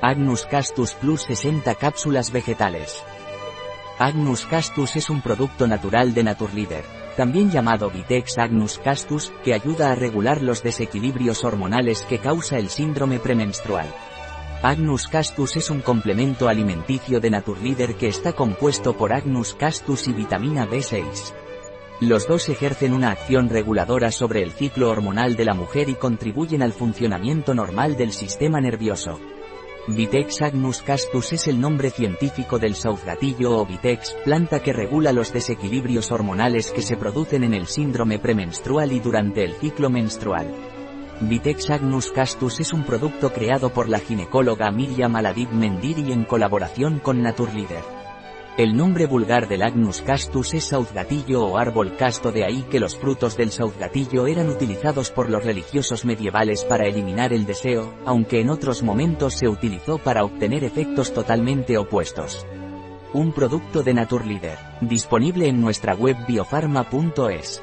Agnus Castus Plus 60 cápsulas vegetales. Agnus Castus es un producto natural de Naturleader, también llamado Vitex Agnus Castus, que ayuda a regular los desequilibrios hormonales que causa el síndrome premenstrual. Agnus Castus es un complemento alimenticio de Naturleader que está compuesto por Agnus Castus y vitamina B6. Los dos ejercen una acción reguladora sobre el ciclo hormonal de la mujer y contribuyen al funcionamiento normal del sistema nervioso. Vitex agnus castus es el nombre científico del sauzgatillo o vitex, planta que regula los desequilibrios hormonales que se producen en el síndrome premenstrual y durante el ciclo menstrual. Vitex agnus castus es un producto creado por la ginecóloga Miriam Aladid Mendiri en colaboración con Naturleader. El nombre vulgar del Agnus castus es sauzgatillo o árbol casto de ahí que los frutos del sauzgatillo eran utilizados por los religiosos medievales para eliminar el deseo, aunque en otros momentos se utilizó para obtener efectos totalmente opuestos. Un producto de Naturleader, disponible en nuestra web biofarma.es.